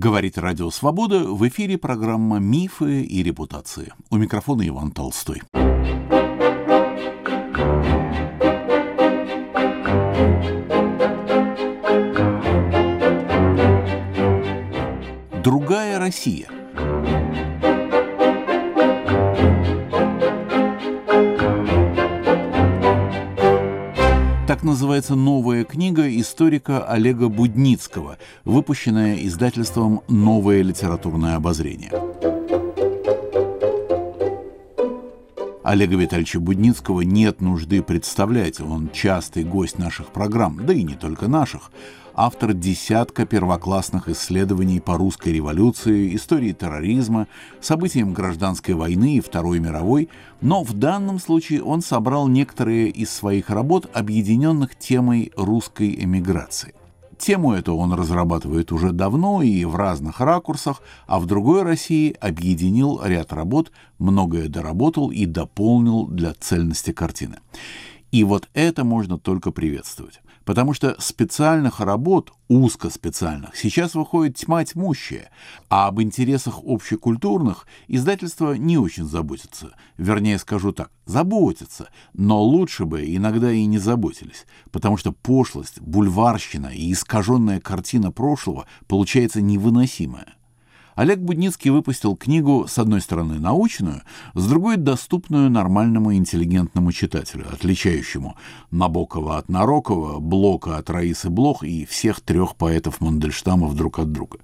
Говорит Радио Свобода, в эфире программа «Мифы и репутации». У микрофона Иван Толстой. Другая Россия – называется новая книга историка Олега Будницкого, выпущенная издательством «Новое литературное обозрение». Олега Витальевича Будницкого нет нужды представлять, он частый гость наших программ, да и не только наших автор десятка первоклассных исследований по русской революции, истории терроризма, событиям гражданской войны и Второй мировой, но в данном случае он собрал некоторые из своих работ, объединенных темой русской эмиграции. Тему эту он разрабатывает уже давно и в разных ракурсах, а в другой России объединил ряд работ, многое доработал и дополнил для цельности картины. И вот это можно только приветствовать потому что специальных работ, узкоспециальных, сейчас выходит тьма тьмущая, а об интересах общекультурных издательство не очень заботится. Вернее, скажу так, заботится, но лучше бы иногда и не заботились, потому что пошлость, бульварщина и искаженная картина прошлого получается невыносимая. Олег Будницкий выпустил книгу, с одной стороны, научную, с другой — доступную нормальному интеллигентному читателю, отличающему Набокова от Нарокова, Блока от Раисы Блох и всех трех поэтов Мандельштамов друг от друга.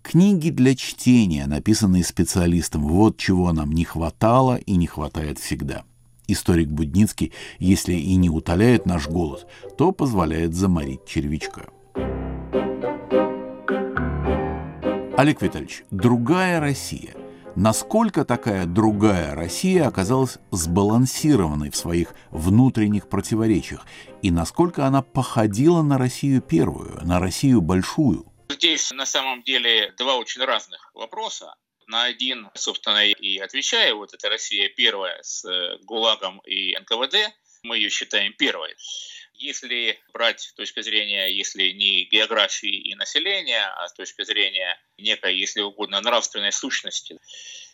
Книги для чтения, написанные специалистом, вот чего нам не хватало и не хватает всегда. Историк Будницкий, если и не утоляет наш голод, то позволяет заморить червячка. Олег Витальевич, другая Россия. Насколько такая другая Россия оказалась сбалансированной в своих внутренних противоречиях, и насколько она походила на Россию первую, на Россию большую? Здесь на самом деле два очень разных вопроса. На один, собственно, и отвечаю. Вот это Россия первая с э, ГУЛАГом и НКВД. Мы ее считаем первой. Если брать с точки зрения, если не географии и населения, а с точки зрения некой, если угодно, нравственной сущности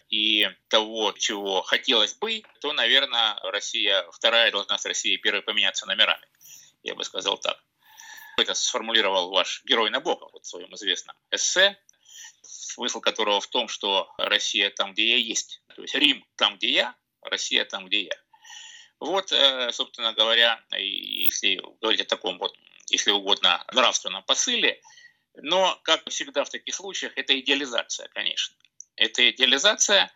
и того, чего хотелось бы, то, наверное, Россия вторая должна с Россией первой поменяться номерами. Я бы сказал так. Это сформулировал ваш герой Набоков вот в своем известном эссе, смысл которого в том, что Россия там, где я есть. То есть Рим там, где я, Россия там, где я. Вот, э, собственно говоря, если говорить о таком вот, если угодно, нравственном посыле, но, как всегда в таких случаях, это идеализация, конечно. Это идеализация,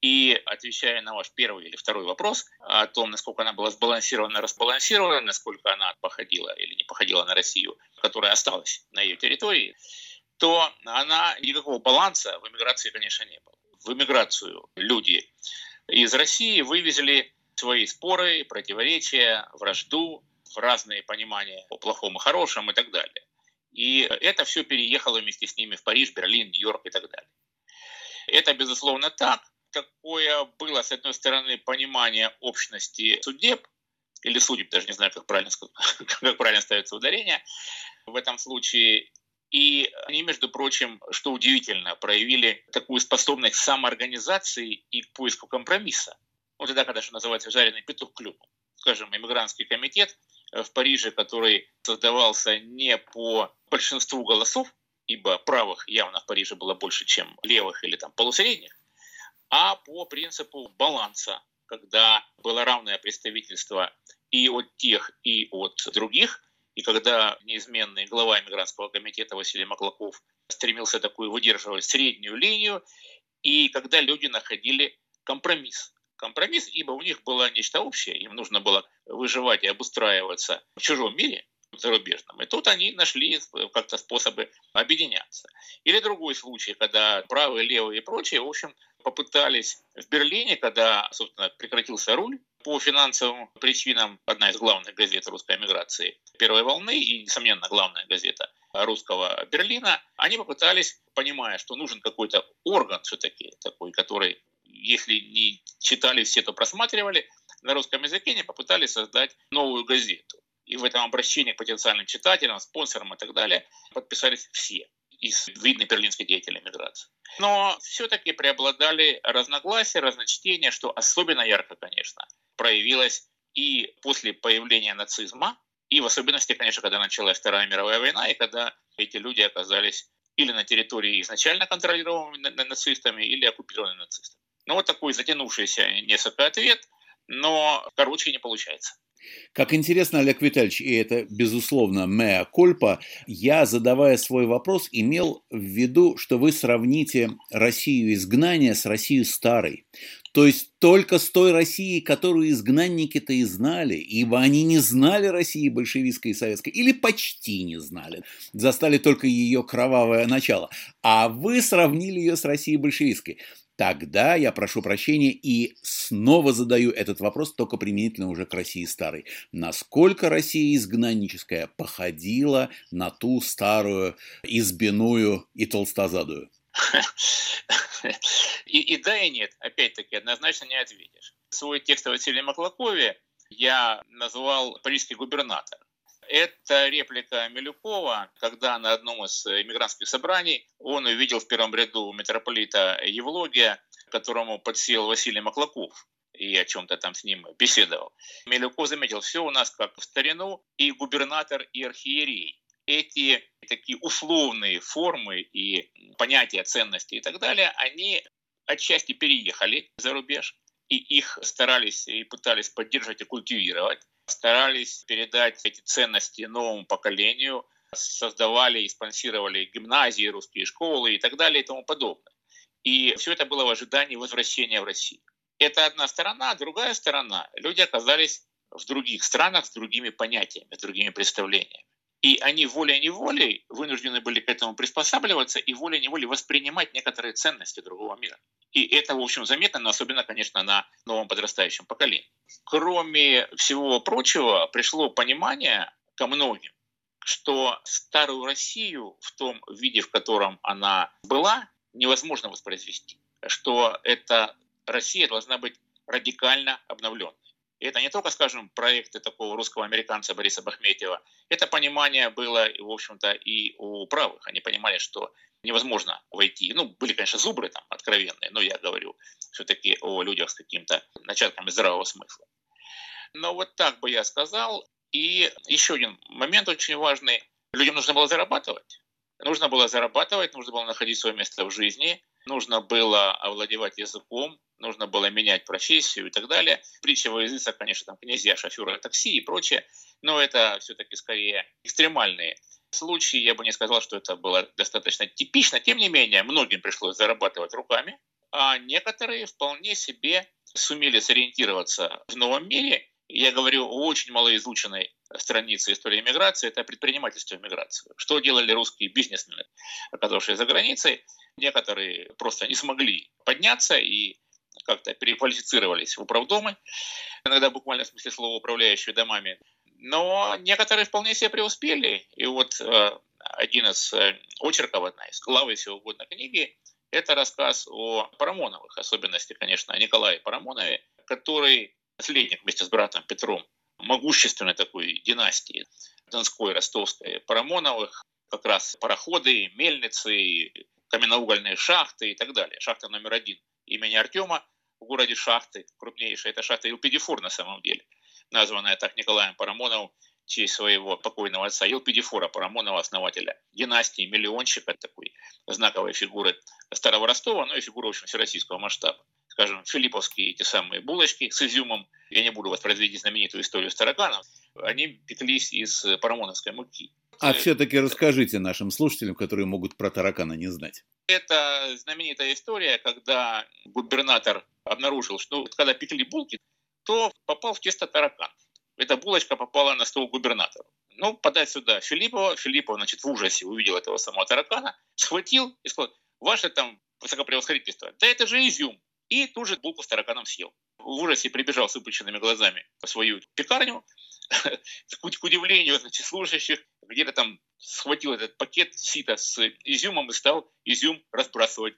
и отвечая на ваш первый или второй вопрос о том, насколько она была сбалансирована, разбалансирована, насколько она походила или не походила на Россию, которая осталась на ее территории, то она никакого баланса в эмиграции, конечно, не было. В эмиграцию люди из России вывезли свои споры, противоречия, вражду, разные понимания о плохом и хорошем и так далее. И это все переехало вместе с ними в Париж, Берлин, Нью-Йорк и так далее. Это, безусловно, так. Такое было, с одной стороны, понимание общности судеб, или судеб, даже не знаю, как правильно, как правильно ставится ударение в этом случае. И они, между прочим, что удивительно, проявили такую способность самоорганизации и к поиску компромисса вот тогда, когда, что называется, жареный петух клюнул. Скажем, иммигрантский комитет э, в Париже, который создавался не по большинству голосов, ибо правых явно в Париже было больше, чем левых или там полусредних, а по принципу баланса, когда было равное представительство и от тех, и от других, и когда неизменный глава иммигрантского комитета Василий Маклаков стремился такую выдерживать среднюю линию, и когда люди находили компромисс компромисс, ибо у них было нечто общее, им нужно было выживать и обустраиваться в чужом мире, зарубежном. И тут они нашли как-то способы объединяться. Или другой случай, когда правые, левые и прочие, в общем, попытались в Берлине, когда, собственно, прекратился руль, по финансовым причинам одна из главных газет русской эмиграции первой волны и, несомненно, главная газета русского Берлина, они попытались, понимая, что нужен какой-то орган все-таки такой, который если не читали все, то просматривали, на русском языке они попытались создать новую газету. И в этом обращении к потенциальным читателям, спонсорам и так далее подписались все. из видных берлинских деятелей миграции. Но все-таки преобладали разногласия, разночтения, что особенно ярко, конечно, проявилось и после появления нацизма, и в особенности, конечно, когда началась Вторая мировая война, и когда эти люди оказались или на территории изначально контролируемой нацистами, или оккупированной нацистами. Ну вот такой затянувшийся несколько ответ, но короче не получается. Как интересно, Олег Витальевич, и это, безусловно, меа кольпа, я, задавая свой вопрос, имел в виду, что вы сравните Россию изгнания с Россией старой. То есть только с той Россией, которую изгнанники-то и знали, ибо они не знали России большевистской и советской, или почти не знали, застали только ее кровавое начало. А вы сравнили ее с Россией большевистской. Тогда я прошу прощения и снова задаю этот вопрос только применительно уже к России старой. Насколько Россия изгнанническая походила на ту старую избиную и толстозадую? И, и да, и нет. Опять-таки, однозначно не ответишь. Свой текст о Василии Маклакове я назвал «Парижский губернатор». Это реплика Милюкова, когда на одном из иммигрантских собраний он увидел в первом ряду митрополита Евлогия, которому подсел Василий Маклаков и о чем-то там с ним беседовал. Милюков заметил, все у нас как в старину, и губернатор, и архиерей. Эти такие условные формы и понятия ценности и так далее, они отчасти переехали за рубеж, и их старались и пытались поддерживать и культивировать старались передать эти ценности новому поколению, создавали и спонсировали гимназии, русские школы и так далее и тому подобное. И все это было в ожидании возвращения в Россию. Это одна сторона, другая сторона. Люди оказались в других странах с другими понятиями, с другими представлениями. И они волей-неволей вынуждены были к этому приспосабливаться и волей-неволей воспринимать некоторые ценности другого мира. И это, в общем, заметно, но особенно, конечно, на новом подрастающем поколении. Кроме всего прочего, пришло понимание ко многим, что старую Россию в том виде, в котором она была, невозможно воспроизвести. Что эта Россия должна быть радикально обновленной. И это не только, скажем, проекты такого русского американца Бориса Бахметьева. Это понимание было, в общем-то, и у правых. Они понимали, что невозможно войти. Ну, были, конечно, зубры там откровенные, но я говорю все-таки о людях с каким-то начатками здравого смысла. Но вот так бы я сказал. И еще один момент очень важный. Людям нужно было зарабатывать. Нужно было зарабатывать, нужно было находить свое место в жизни, нужно было овладевать языком, нужно было менять профессию и так далее. Притча во языца, конечно, там князья, шоферы такси и прочее, но это все-таки скорее экстремальные случаи. Я бы не сказал, что это было достаточно типично. Тем не менее, многим пришлось зарабатывать руками, а некоторые вполне себе сумели сориентироваться в новом мире. Я говорю о очень малоизученной странице истории миграции, это предпринимательство миграции. Что делали русские бизнесмены, оказавшие за границей? Некоторые просто не смогли подняться и как-то переквалифицировались в управдомы, иногда буквально в смысле слова управляющие домами. Но некоторые вполне себе преуспели. И вот э, один из э, очерков, одна из глав, если угодно, книги, это рассказ о Парамоновых, особенности, конечно, о Николае Парамонове, который наследник вместе с братом Петром могущественной такой династии Донской, Ростовской, Парамоновых, как раз пароходы, мельницы, каменноугольные шахты и так далее. Шахта номер один имени Артема в городе Шахты, крупнейшая, это шахта Илпидифур на самом деле, названная так Николаем Парамоновым в честь своего покойного отца Илпидифура Парамонова, основателя династии, миллионщика, такой знаковой фигуры Старого Ростова, но и фигуры, в общем, всероссийского масштаба. Скажем, филипповские эти самые булочки с изюмом, я не буду воспроизводить знаменитую историю с тараканом, они пеклись из парамоновской муки. А все-таки расскажите нашим слушателям, которые могут про таракана не знать. Это знаменитая история, когда губернатор обнаружил, что когда пекли булки, то попал в тесто таракан. Эта булочка попала на стол губернатору. Ну, подать сюда Филиппова. Филиппов, значит, в ужасе увидел этого самого таракана, схватил и сказал, ваше там высокопревосходительство, да это же изюм. И тут же булку с тараканом съел. В ужасе прибежал с выпущенными глазами в свою пекарню, к удивлению значит, служащих, где-то там схватил этот пакет сита с изюмом и стал изюм разбрасывать.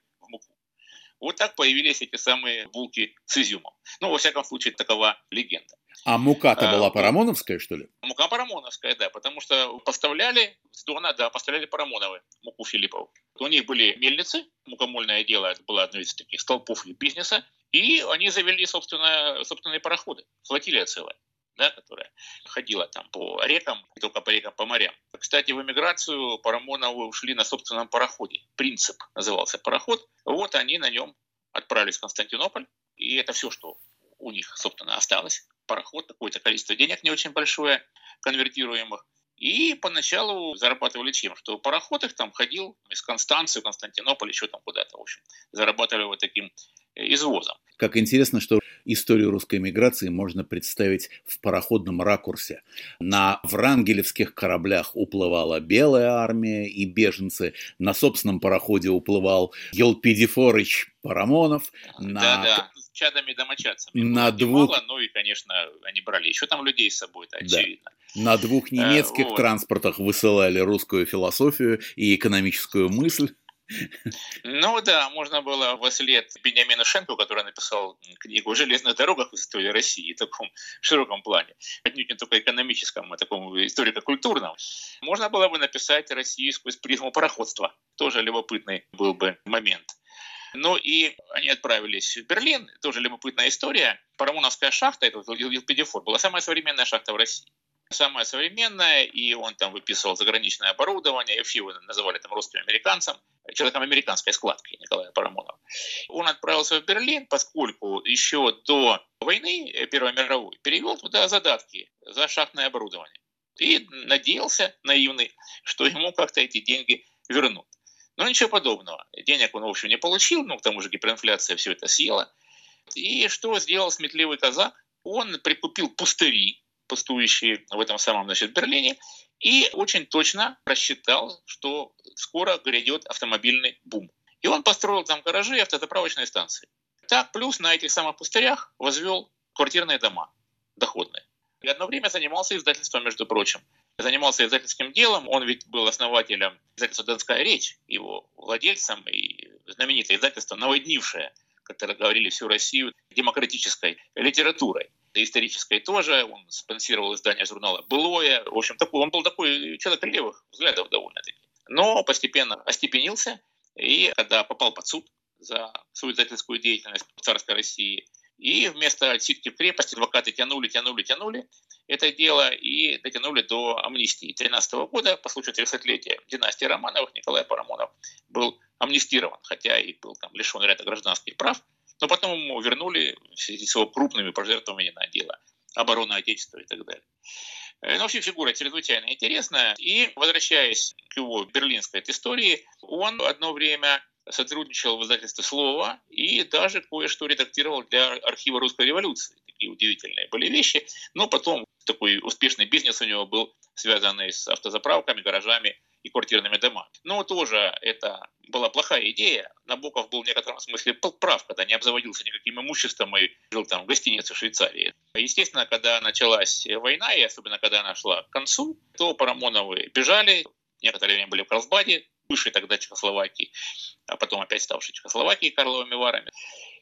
Вот так появились эти самые булки с изюмом. Ну, во всяком случае, такова легенда. А мука-то а, была парамоновская, что ли? Мука парамоновская, да, потому что поставляли с Дона, да, поставляли парамоновы, муку Филиппов. У них были мельницы, мукомольное дело, это было одно из таких столпов бизнеса, и они завели, собственно, собственные пароходы, флотилия целая да, которая ходила там по рекам, не только по рекам, по морям. Кстати, в эмиграцию Парамоновы ушли на собственном пароходе. «Принцип» назывался пароход. Вот они на нем отправились в Константинополь. И это все, что у них, собственно, осталось. Пароход, какое-то количество денег не очень большое, конвертируемых. И поначалу зарабатывали чем? Что пароход их там ходил из Констанции, Константинополя, еще там куда-то, в общем. Зарабатывали вот таким извозом. Как интересно, что историю русской миграции можно представить в пароходном ракурсе. На врангелевских кораблях уплывала Белая армия и беженцы, на собственном пароходе уплывал Елпидифорыч Парамонов. На... Да-да, с чадами домочадцами. На двух... Мало, ну и, конечно, они брали еще там людей с собой, это очевидно. Да. На двух немецких а, вот. транспортах высылали русскую философию и экономическую мысль. Ну да, можно было во след Бениамина Шенко, который написал книгу о железных дорогах в истории России в таком широком плане, отнюдь не только экономическом, а таком историко-культурном, можно было бы написать Россию сквозь призму пароходства. Тоже любопытный был бы момент. Ну и они отправились в Берлин, тоже любопытная история. Парамоновская шахта, это Елпидифор, была самая современная шахта в России самое современное, и он там выписывал заграничное оборудование, и вообще его называли там русским американцем, человеком американской складки Николая Парамонова. Он отправился в Берлин, поскольку еще до войны э, Первой мировой перевел туда задатки за шахтное оборудование. И надеялся, наивный, что ему как-то эти деньги вернут. Но ничего подобного. Денег он, в общем, не получил, ну, к тому же гиперинфляция все это съела. И что сделал сметливый казак? Он прикупил пустыри, пустующие в этом самом значит, Берлине, и очень точно рассчитал, что скоро грядет автомобильный бум. И он построил там гаражи и автозаправочные станции. Так, плюс на этих самых пустырях возвел квартирные дома доходные. И одно время занимался издательством, между прочим. Занимался издательским делом, он ведь был основателем издательства «Донская речь», его владельцем и знаменитое издательство, наводнившее, как говорили, всю Россию демократической литературой исторической тоже. Он спонсировал издание журнала «Былое». В общем, такой, он был такой человек левых взглядов довольно-таки. Но постепенно остепенился, и когда попал под суд за свою издательскую деятельность в царской России, и вместо ситки в крепости адвокаты тянули, тянули, тянули это дело и дотянули до амнистии. 13 года, по случаю 30-летия династии Романовых, Николай Парамонов был амнистирован, хотя и был там лишен ряда гражданских прав – но потом ему вернули с его крупными пожертвованиями на дело обороны Отечества и так далее. Э, ну, вообще фигура чрезвычайно интересная. И, возвращаясь к его берлинской истории, он одно время сотрудничал в издательстве «Слово» и даже кое-что редактировал для архива русской революции. Такие удивительные были вещи. Но потом такой успешный бизнес у него был, связанный с автозаправками, гаражами и квартирными домами. Но тоже это была плохая идея. Набоков был в некотором смысле прав, когда не обзаводился никаким имуществом и жил там в гостинице в Швейцарии. Естественно, когда началась война, и особенно когда она шла к концу, то Парамоновы бежали, некоторое время были в Карлсбаде, бывшей тогда Чехословакии, а потом опять ставшей Чехословакией Карловыми Варами.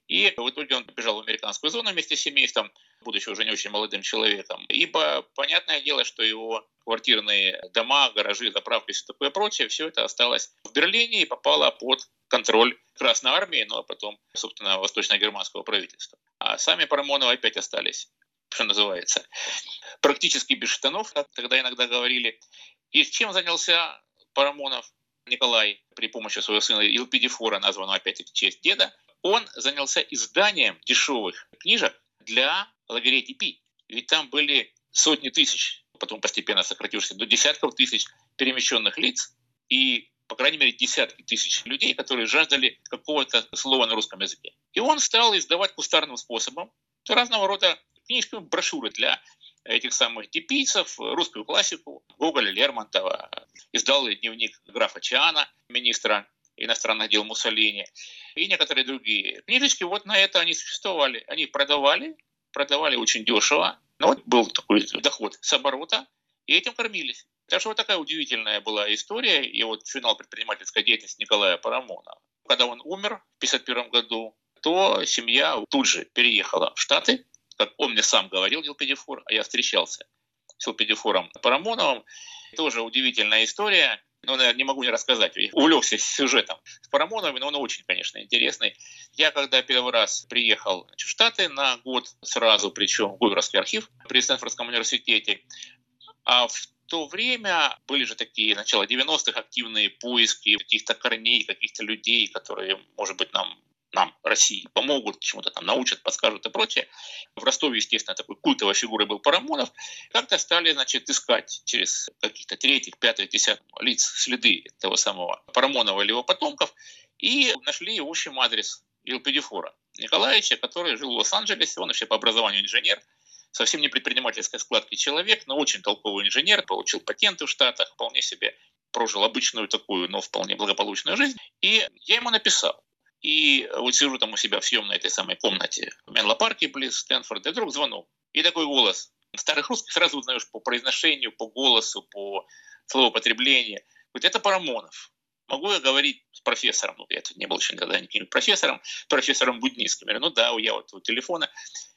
И в итоге он побежал в американскую зону вместе с семейством, будучи уже не очень молодым человеком. Ибо понятное дело, что его квартирные дома, гаражи, заправки и все такое прочее, все это осталось в Берлине и попало под контроль Красной Армии, ну а потом, собственно, восточно-германского правительства. А сами Парамоновы опять остались, что называется, практически без штанов, как тогда иногда говорили. И чем занялся Парамонов Николай при помощи своего сына Илпидифора, названного опять-таки в честь деда, он занялся изданием дешевых книжек для лагерей ТП. Ведь там были сотни тысяч, потом постепенно сократившись до десятков тысяч перемещенных лиц и, по крайней мере, десятки тысяч людей, которые жаждали какого-то слова на русском языке. И он стал издавать кустарным способом разного рода книжки, брошюры для этих самых типийцев, русскую классику, Гоголя, Лермонтова. Издал дневник графа Чиана, министра иностранных дел Муссолини, и некоторые другие книжечки, вот на это они существовали. Они продавали, продавали очень дешево, но вот был такой доход с оборота, и этим кормились. Так что вот такая удивительная была история, и вот финал предпринимательской деятельности Николая Парамонова. Когда он умер в 1951 году, то семья тут же переехала в Штаты, как он мне сам говорил, Елпедифор, а я встречался с Елпедифором Парамоновым. Тоже удивительная история. Ну, наверное, не могу не рассказать. Я увлекся сюжетом с Парамоновым, но он очень, конечно, интересный. Я когда первый раз приехал в Штаты на год сразу, причем в Гуверовский архив при Стэнфордском университете, а в то время были же такие начало 90-х активные поиски каких-то корней, каких-то людей, которые, может быть, нам нам, России, помогут, чему-то там научат, подскажут и прочее. В Ростове, естественно, такой культовой фигурой был Парамонов. Как-то стали, значит, искать через каких-то третьих, пятых, десятых лиц следы того самого Парамонова или его потомков. И нашли, в общем, адрес Илпедифора Николаевича, который жил в Лос-Анджелесе. Он вообще по образованию инженер, совсем не предпринимательской складки человек, но очень толковый инженер, получил патенты в Штатах, вполне себе прожил обычную такую, но вполне благополучную жизнь. И я ему написал. И вот сижу там у себя в съемной этой самой комнате в Менло-парке близ Стэнфорда, и вдруг звонок. И такой голос. Старых русских сразу узнаешь по произношению, по голосу, по словоупотреблению. Говорит, это Парамонов. Могу я говорить с профессором? Ну, я тут не был еще никогда никаким профессором, профессором Будницким. Я говорю, ну да, я вот у телефона.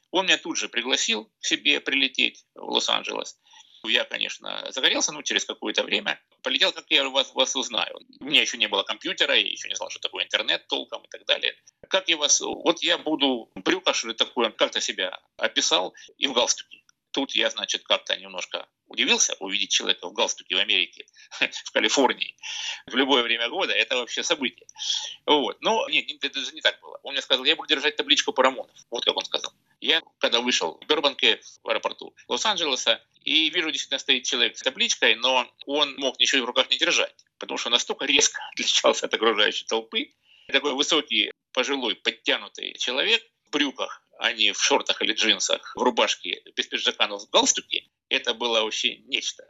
Он меня тут же пригласил к себе прилететь в Лос-Анджелес. Я, конечно, загорелся, но через какое-то время полетел, как я вас, вас узнаю. У меня еще не было компьютера, я еще не знал, что такое интернет толком и так далее. Как я вас... Вот я буду брюкаш или такое, как-то себя описал и в галстуке. Тут я, значит, как-то немножко удивился увидеть человека в галстуке в Америке, в Калифорнии, в любое время года. Это вообще событие. Вот. Но нет, это же не так было. Он мне сказал, я буду держать табличку Парамонов. Вот как он сказал. Я, когда вышел в Бербанке, в аэропорту Лос-Анджелеса, и вижу, действительно стоит человек с табличкой, но он мог ничего в руках не держать, потому что настолько резко отличался от окружающей толпы. Такой высокий, пожилой, подтянутый человек в брюках, а не в шортах или джинсах, в рубашке без пиджака, но в галстуке, это было вообще нечто.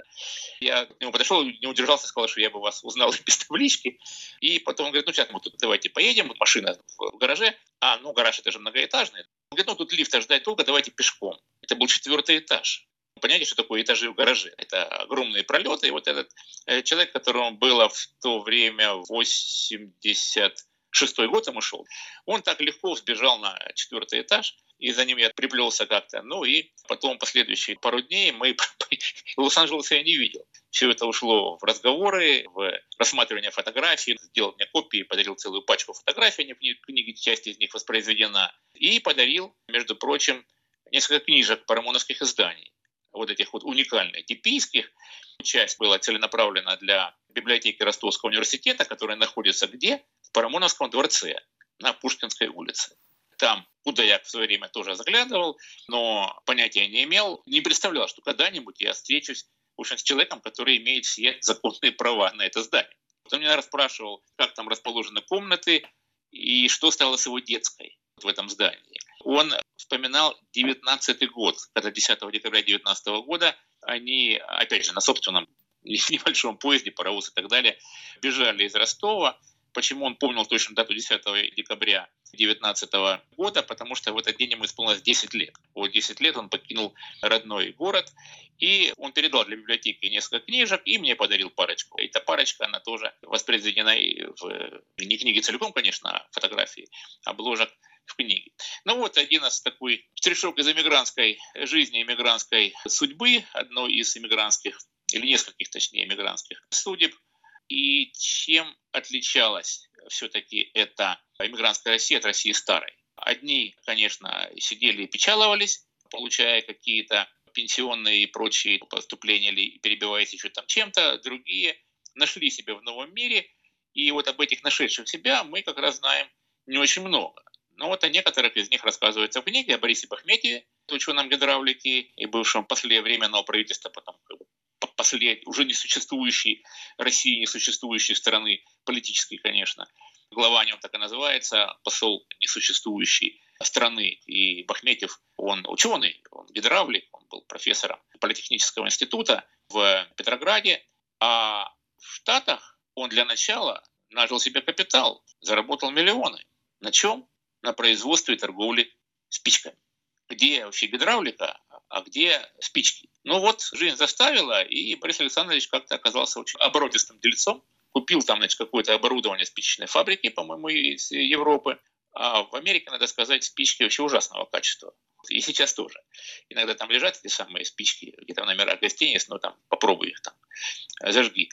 Я к нему подошел, не удержался, сказал, что я бы вас узнал без таблички. И потом он говорит, ну сейчас мы тут давайте поедем, машина в гараже. А, ну гараж это же многоэтажный. Он говорит, ну тут лифта ждать долго, давайте пешком. Это был четвертый этаж. Понятие, что такое этажи в гараже. Это огромные пролеты. И вот этот э, человек, которому было в то время 80 шестой год ему шел, он так легко сбежал на четвертый этаж, и за ним я приплелся как-то. Ну и потом последующие пару дней мы Лос-Анджелеса я не видел. Все это ушло в разговоры, в рассматривание фотографий, сделал мне копии, подарил целую пачку фотографий, книге, часть из них воспроизведена, и подарил, между прочим, несколько книжек парамоновских изданий вот этих вот уникальных, типийских. Часть была целенаправлена для библиотеки Ростовского университета, которая находится где? Парамоновском дворце на Пушкинской улице. Там, куда я в свое время тоже заглядывал, но понятия не имел, не представлял, что когда-нибудь я встречусь в общем, с человеком, который имеет все законные права на это здание. Он меня расспрашивал, как там расположены комнаты и что стало с его детской в этом здании. Он вспоминал 19 год, когда 10 декабря 19 года они, опять же, на собственном небольшом поезде, паровоз и так далее, бежали из Ростова. Почему он помнил точно дату 10 декабря 2019 года? Потому что в этот день ему исполнилось 10 лет. Вот 10 лет он покинул родной город, и он передал для библиотеки несколько книжек и мне подарил парочку. Эта парочка, она тоже воспроизведена в не книге целиком, конечно, а фотографии, обложек в книге. Ну вот один из такой штришок из эмигрантской жизни, эмигрантской судьбы, одной из эмигрантских, или нескольких, точнее, эмигрантских судеб. И чем отличалась все-таки эта эмигрантская Россия от России старой? Одни, конечно, сидели и печаловались, получая какие-то пенсионные и прочие поступления или перебиваясь еще там чем-то, другие нашли себя в новом мире, и вот об этих нашедших себя мы как раз знаем не очень много. Но вот о некоторых из них рассказывается в книге о Борисе Бахметьеве, ученом гидравлики и бывшем после временного правительства, потом после уже несуществующей России, несуществующей страны, политической, конечно. Глава о нем так и называется, посол несуществующей страны. И Бахметьев, он ученый, он гидравлик, он был профессором Политехнического института в Петрограде. А в Штатах он для начала нажил себе капитал, заработал миллионы. На чем? на производстве и торговле спичками. Где вообще гидравлика, а где спички? Ну вот, жизнь заставила, и Борис Александрович как-то оказался очень оборотистым дельцом, купил там, значит, какое-то оборудование спичечной фабрики, по-моему, из Европы, а в Америке, надо сказать, спички вообще ужасного качества. И сейчас тоже. Иногда там лежат эти самые спички, где-то в номерах гостиниц, но там попробуй их там, зажги.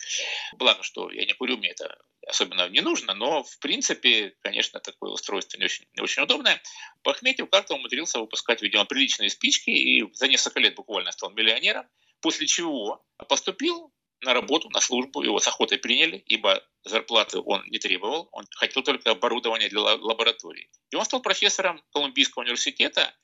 Благо, что я не курю, мне это особенно не нужно, но в принципе, конечно, такое устройство не очень, не очень удобное. Бахметьев как-то умудрился выпускать, видимо, приличные спички и за несколько лет буквально стал миллионером, после чего поступил на работу, на службу, его с охотой приняли, ибо зарплаты он не требовал, он хотел только оборудование для лаборатории. И он стал профессором Колумбийского университета,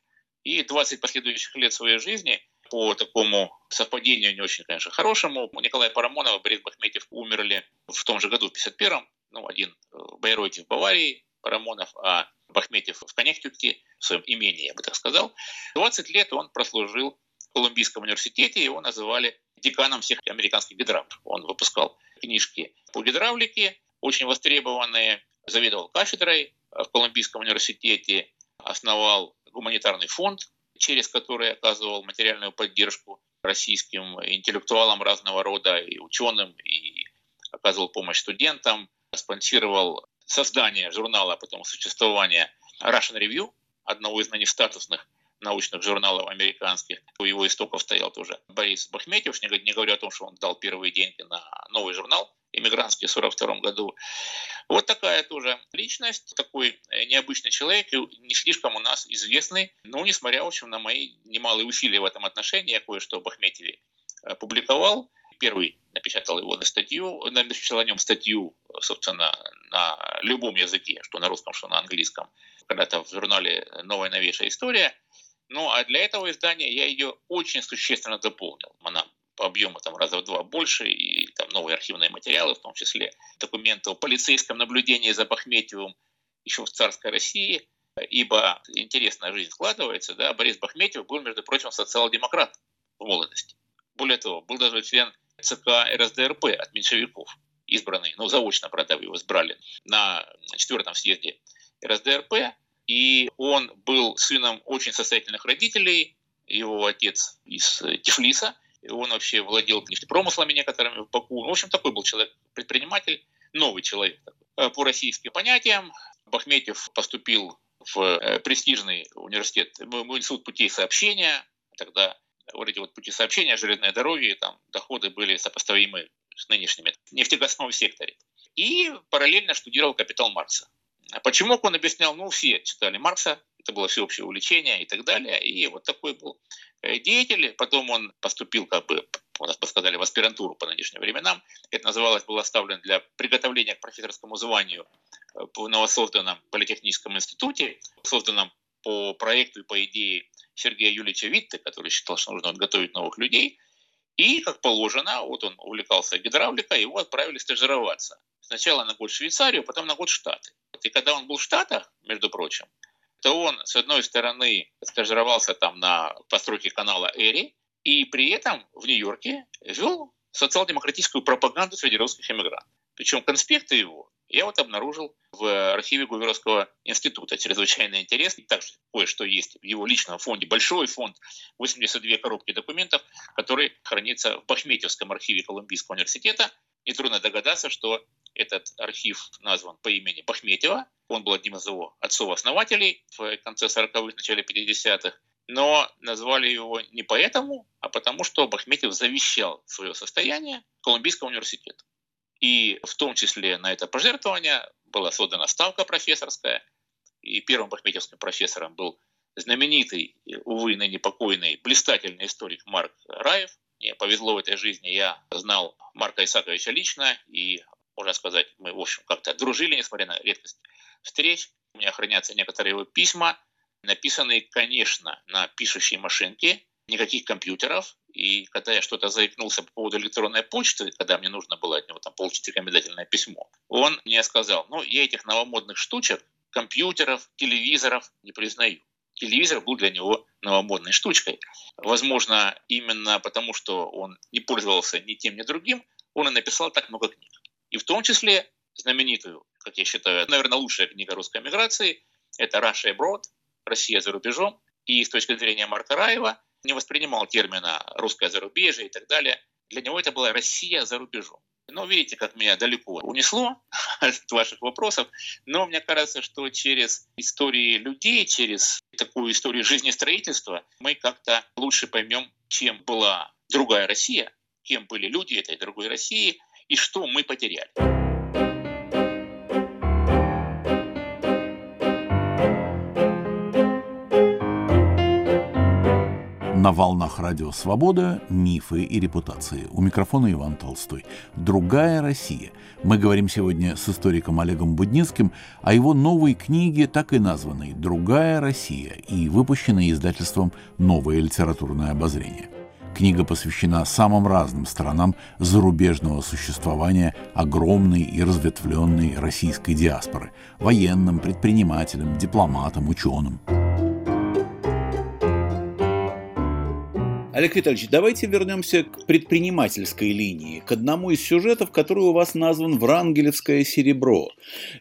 и 20 последующих лет своей жизни по такому совпадению не очень, конечно, хорошему, Николай Парамонов и Борис Бахметьев умерли в том же году, в 51-м. Ну, один в Байройте в Баварии, Парамонов, а Бахметьев в Коннектикуте, в своем имении, я бы так сказал. 20 лет он прослужил в Колумбийском университете, его называли деканом всех американских гидравликов. Он выпускал книжки по гидравлике, очень востребованные, заведовал кафедрой в Колумбийском университете, основал гуманитарный фонд, через который оказывал материальную поддержку российским интеллектуалам разного рода, и ученым, и оказывал помощь студентам, спонсировал создание журнала, потом существование Russian Review, одного из ныне статусных научных журналов американских. У его истоков стоял тоже Борис Бахметьев, не говоря о том, что он дал первые деньги на новый журнал иммигрантский в 1942 году. Вот такая тоже личность, такой э, необычный человек, не слишком у нас известный, но несмотря, в общем, на мои немалые усилия в этом отношении, я кое-что об Ахметьеве э, публиковал. Первый напечатал его на статью, напечатал о нем статью, собственно, на любом языке, что на русском, что на английском, когда-то в журнале «Новая новейшая история». Ну, а для этого издания я ее очень существенно дополнил. Она по объему там раза в два больше, и там новые архивные материалы, в том числе документы о полицейском наблюдении за Бахметьевым еще в царской России, ибо интересная жизнь складывается, да, Борис Бахметьев был, между прочим, социал-демократ в молодости. Более того, был даже член ЦК РСДРП от меньшевиков, избранный, ну, заочно, правда, его избрали на четвертом съезде РСДРП, и он был сыном очень состоятельных родителей, его отец из Тифлиса, он вообще владел нефтепромыслами некоторыми в Баку. В общем, такой был человек, предприниматель, новый человек. Э, по российским понятиям Бахметьев поступил в э, престижный университет, институт путей сообщения. Тогда вот эти вот пути сообщения, железные дороги, там доходы были сопоставимы с нынешними в нефтегазовом секторе. И параллельно штудировал «Капитал Маркса». А почему он объяснял? Ну, все читали Маркса, это было всеобщее увлечение и так далее. И вот такой был э, деятель. Потом он поступил, как бы, у нас бы сказали, в аспирантуру по нынешним временам. Это называлось, был оставлен для приготовления к профессорскому званию э, в новосозданном политехническом институте, созданном по проекту и по идее Сергея Юлича Витте, который считал, что нужно готовить новых людей. И, как положено, вот он увлекался гидравликой, его отправили стажироваться. Сначала на год в Швейцарию, потом на год в Штаты. И когда он был в Штатах, между прочим, то он, с одной стороны, стажировался там на постройке канала Эри, и при этом в Нью-Йорке вел социал-демократическую пропаганду среди русских эмигрантов. Причем конспекты его я вот обнаружил в архиве Гуверовского института. Чрезвычайно интересно. Также кое-что есть в его личном фонде. Большой фонд, 82 коробки документов, который хранится в Бахметьевском архиве Колумбийского университета. Нетрудно догадаться, что этот архив назван по имени Бахметьева. Он был одним из его отцов-основателей в конце 40-х, начале 50-х. Но назвали его не поэтому, а потому что Бахметьев завещал свое состояние Колумбийскому университету. И в том числе на это пожертвование была создана ставка профессорская. И первым бахметьевским профессором был знаменитый, увы, ныне покойный, блистательный историк Марк Раев. Мне повезло в этой жизни, я знал Марка Исаковича лично, и можно сказать, мы, в общем, как-то дружили, несмотря на редкость встреч. У меня хранятся некоторые его письма, написанные, конечно, на пишущей машинке, никаких компьютеров. И когда я что-то заикнулся по поводу электронной почты, когда мне нужно было от него там получить рекомендательное письмо, он мне сказал, ну, я этих новомодных штучек, компьютеров, телевизоров не признаю. Телевизор был для него новомодной штучкой. Возможно, именно потому, что он не пользовался ни тем, ни другим, он и написал так много книг и в том числе знаменитую, как я считаю, наверное, лучшая книга русской миграции, это «Russia Abroad», «Россия за рубежом», и с точки зрения Марка Раева не воспринимал термина «русское зарубежье» и так далее. Для него это была Россия за рубежом. Но видите, как меня далеко унесло от ваших вопросов. Но мне кажется, что через истории людей, через такую историю жизнестроительства мы как-то лучше поймем, чем была другая Россия, кем были люди этой другой России и что мы потеряли. На волнах Радио Свобода «Мифы и репутации». У микрофона Иван Толстой. «Другая Россия». Мы говорим сегодня с историком Олегом Будницким о его новой книге, так и названной «Другая Россия» и выпущенной издательством «Новое литературное обозрение». Книга посвящена самым разным сторонам зарубежного существования огромной и разветвленной российской диаспоры – военным, предпринимателям, дипломатам, ученым – Олег Витальевич, давайте вернемся к предпринимательской линии, к одному из сюжетов, который у вас назван «Врангелевское серебро».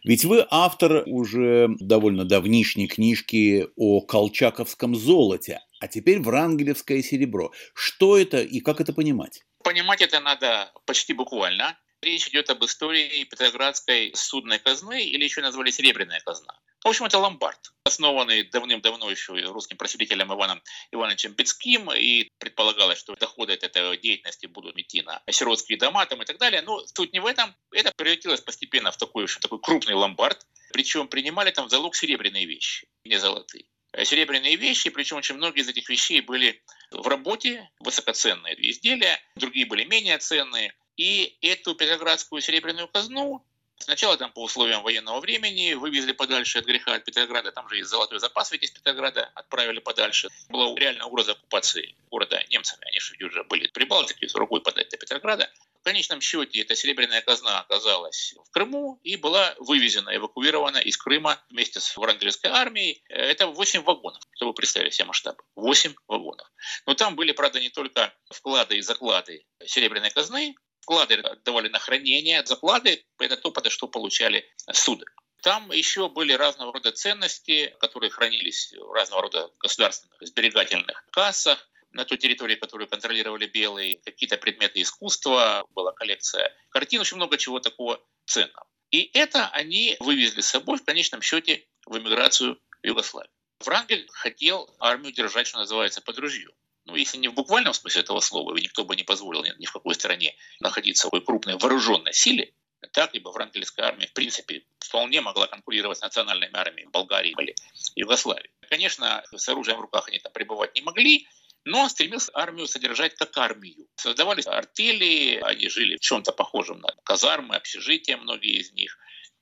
Ведь вы автор уже довольно давнишней книжки о колчаковском золоте, а теперь «Врангелевское серебро». Что это и как это понимать? Понимать это надо почти буквально. Речь идет об истории Петроградской судной казны, или еще назвали Серебряная казна. В общем, это ломбард, основанный давным-давно еще русским просветителем Иваном Ивановичем Бецким, и предполагалось, что доходы от этой деятельности будут идти на сиротские дома там, и так далее. Но суть не в этом. Это превратилось постепенно в такой, в такой крупный ломбард, причем принимали там залог серебряные вещи, не золотые серебряные вещи, причем очень многие из этих вещей были в работе, высокоценные изделия, другие были менее ценные. И эту Петроградскую серебряную казну Сначала там по условиям военного времени вывезли подальше от греха от Петрограда, там же есть золотой запас ведь из Петрограда, отправили подальше. Была реальная угроза оккупации города немцами, они же уже были при Балтике, с рукой подать до Петрограда. В конечном счете эта серебряная казна оказалась в Крыму и была вывезена, эвакуирована из Крыма вместе с Врангельской армией. Это 8 вагонов, чтобы вы представили себе масштаб. 8 вагонов. Но там были, правда, не только вклады и заклады серебряной казны, Вклады отдавали на хранение, заклады – это то, подо что получали суды. Там еще были разного рода ценности, которые хранились в разного рода государственных сберегательных кассах на той территории, которую контролировали белые, какие-то предметы искусства, была коллекция картин, очень много чего такого ценного. И это они вывезли с собой в конечном счете в эмиграцию в Югославию. Врангель хотел армию держать, что называется, под ружьем ну, если не в буквальном смысле этого слова, никто бы не позволил ни, в какой стране находиться такой крупной вооруженной силе, так, ибо франкельская армия, в принципе, вполне могла конкурировать с национальными армиями Болгарии или Югославии. Конечно, с оружием в руках они там пребывать не могли, но стремился армию содержать как армию. Создавались артели, они жили в чем-то похожем на казармы, общежития, многие из них.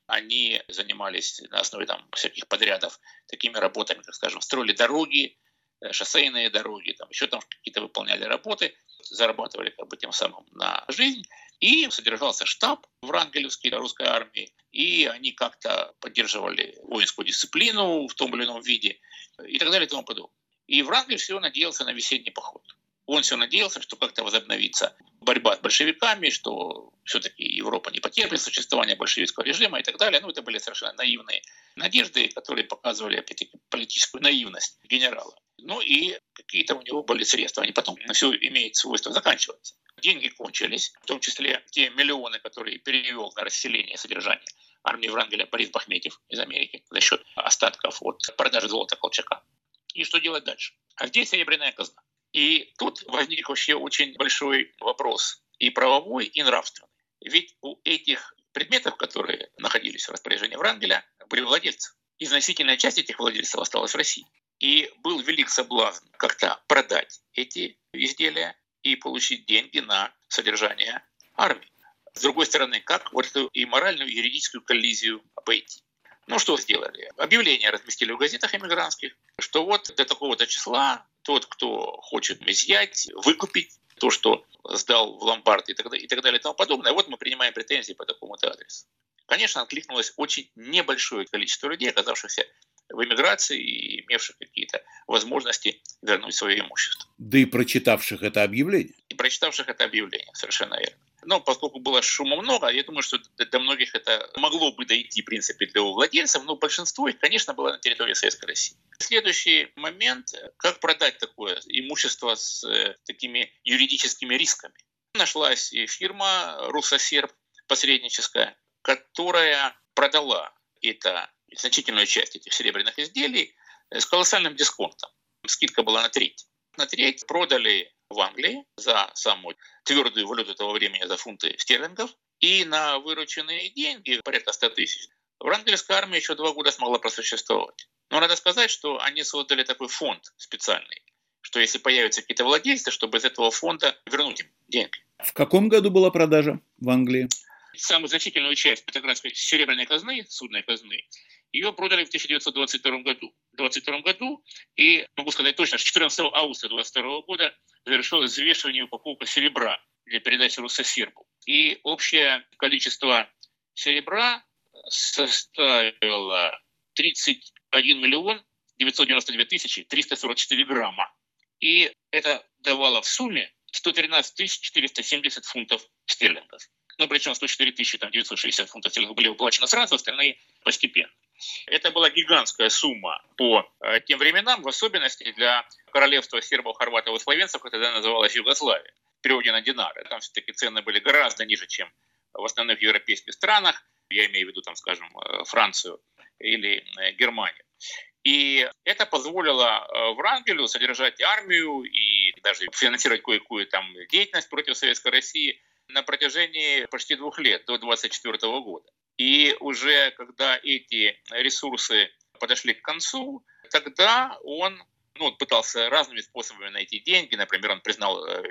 Они занимались на основе там, всяких подрядов такими работами, как, скажем, строили дороги, Э, шоссейные дороги, там еще там какие-то выполняли работы, зарабатывали как бы тем самым на жизнь. И содержался штаб в Врангелевской русской армии, и они как-то поддерживали воинскую дисциплину в том или ином виде и так далее и тому подобное. И Врангель все надеялся на весенний поход. Он все надеялся, что как-то возобновится борьба с большевиками, что все-таки Европа не потерпит существование большевистского режима и так далее. Ну, это были совершенно наивные надежды, которые показывали, опять-таки, политическую наивность генерала. Ну и какие-то у него были средства. Они потом все имеет свойство заканчиваться. Деньги кончились, в том числе те миллионы, которые перевел на расселение содержания армии Врангеля Борис Бахметьев из Америки за счет остатков от продажи золота Колчака. И что делать дальше? А где серебряная казна? И тут возник вообще очень большой вопрос и правовой, и нравственный. Ведь у этих предметов, которые находились в распоряжении Врангеля, были владельцы. И значительная часть этих владельцев осталась в России. И был велик соблазн как-то продать эти изделия и получить деньги на содержание армии. С другой стороны, как вот эту и моральную, и юридическую коллизию обойти? Ну, что сделали? Объявление разместили в газетах эмигрантских, что вот до такого-то числа тот, кто хочет изъять, выкупить то, что сдал в ломбард и так, далее, и так далее и тому подобное, вот мы принимаем претензии по такому-то адресу. Конечно, откликнулось очень небольшое количество людей, оказавшихся в эмиграции и имевших какие-то возможности вернуть свое имущество. Да и прочитавших это объявление. И прочитавших это объявление, совершенно верно. Но поскольку было шума много, я думаю, что до многих это могло бы дойти, в принципе, для владельцев, но большинство их, конечно, было на территории Советской России. Следующий момент, как продать такое имущество с э, такими юридическими рисками. нашлась фирма «Руссосерб» посредническая, которая продала это, значительную часть этих серебряных изделий с колоссальным дисконтом. Скидка была на треть. На треть продали в Англии за самую твердую валюту того времени, за фунты стерлингов, и на вырученные деньги, порядка 100 тысяч, врангельская армия еще два года смогла просуществовать. Но надо сказать, что они создали такой фонд специальный, что если появятся какие-то владельцы, чтобы из этого фонда вернуть им деньги. В каком году была продажа в Англии? Самую значительную часть петроградской серебряной казны, судной казны, ее продали в 1922 году. В 1922 году, и могу сказать точно, что 14 августа 1922 года завершилось взвешивание упаковка серебра для передачи Руссосербу. И общее количество серебра составило 31 миллион 992 тысячи 344 грамма. И это давало в сумме 113 470 фунтов стерлингов. Ну, причем 104 тысячи 960 фунтов стерлингов были уплачены сразу, остальные постепенно. Это была гигантская сумма по э, тем временам, в особенности для королевства сербов, хорватов и словенцев, как тогда называлась Югославия, в переводе на динары. Там все-таки цены были гораздо ниже, чем в остальных европейских странах. Я имею в виду, там, скажем, э, Францию или э, Германию. И это позволило Врангелю содержать армию и даже финансировать кое-какую там деятельность против Советской России на протяжении почти двух лет, до 24 года. И уже когда эти ресурсы подошли к концу, тогда он ну, пытался разными способами найти деньги. Например, он признал э,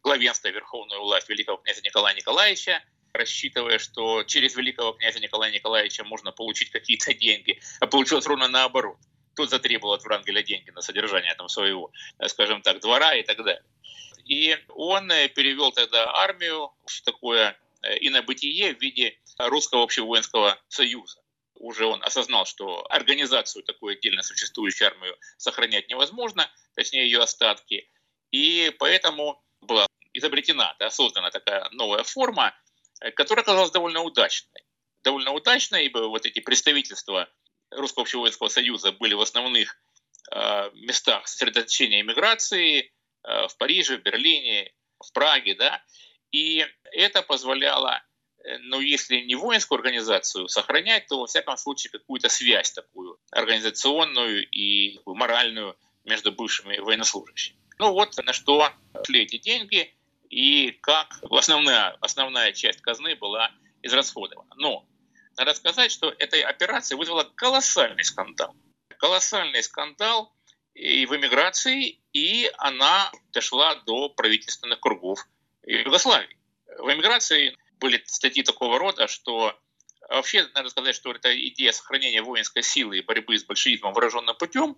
главенство верховную власть великого князя Николая Николаевича, рассчитывая, что через великого князя Николая Николаевича можно получить какие-то деньги. А получилось ровно наоборот. Тот затребовал от Врангеля деньги на содержание там, своего, э, скажем так, двора и так далее. И он э, перевел тогда армию в такое инобытие в виде Русского общевоинского союза. Уже он осознал, что организацию такой отдельно существующей армию сохранять невозможно, точнее ее остатки. И поэтому была изобретена, да, создана такая новая форма, которая оказалась довольно удачной. Довольно удачной, ибо вот эти представительства Русского общевоинского союза были в основных э, местах сосредоточения иммиграции, э, в Париже, в Берлине, в Праге, да, и это позволяло Э, но если не воинскую организацию сохранять, то во всяком случае какую-то связь такую организационную и моральную между бывшими военнослужащими. Ну вот на что шли эти деньги и как основная, основная часть казны была израсходована. Но надо сказать, что эта операция вызвала колоссальный скандал. Колоссальный скандал и в эмиграции, и она дошла до правительственных кругов Югославии. В эмиграции были статьи такого рода, что вообще надо сказать, что эта идея сохранения воинской силы и борьбы с большевизмом выраженным путем,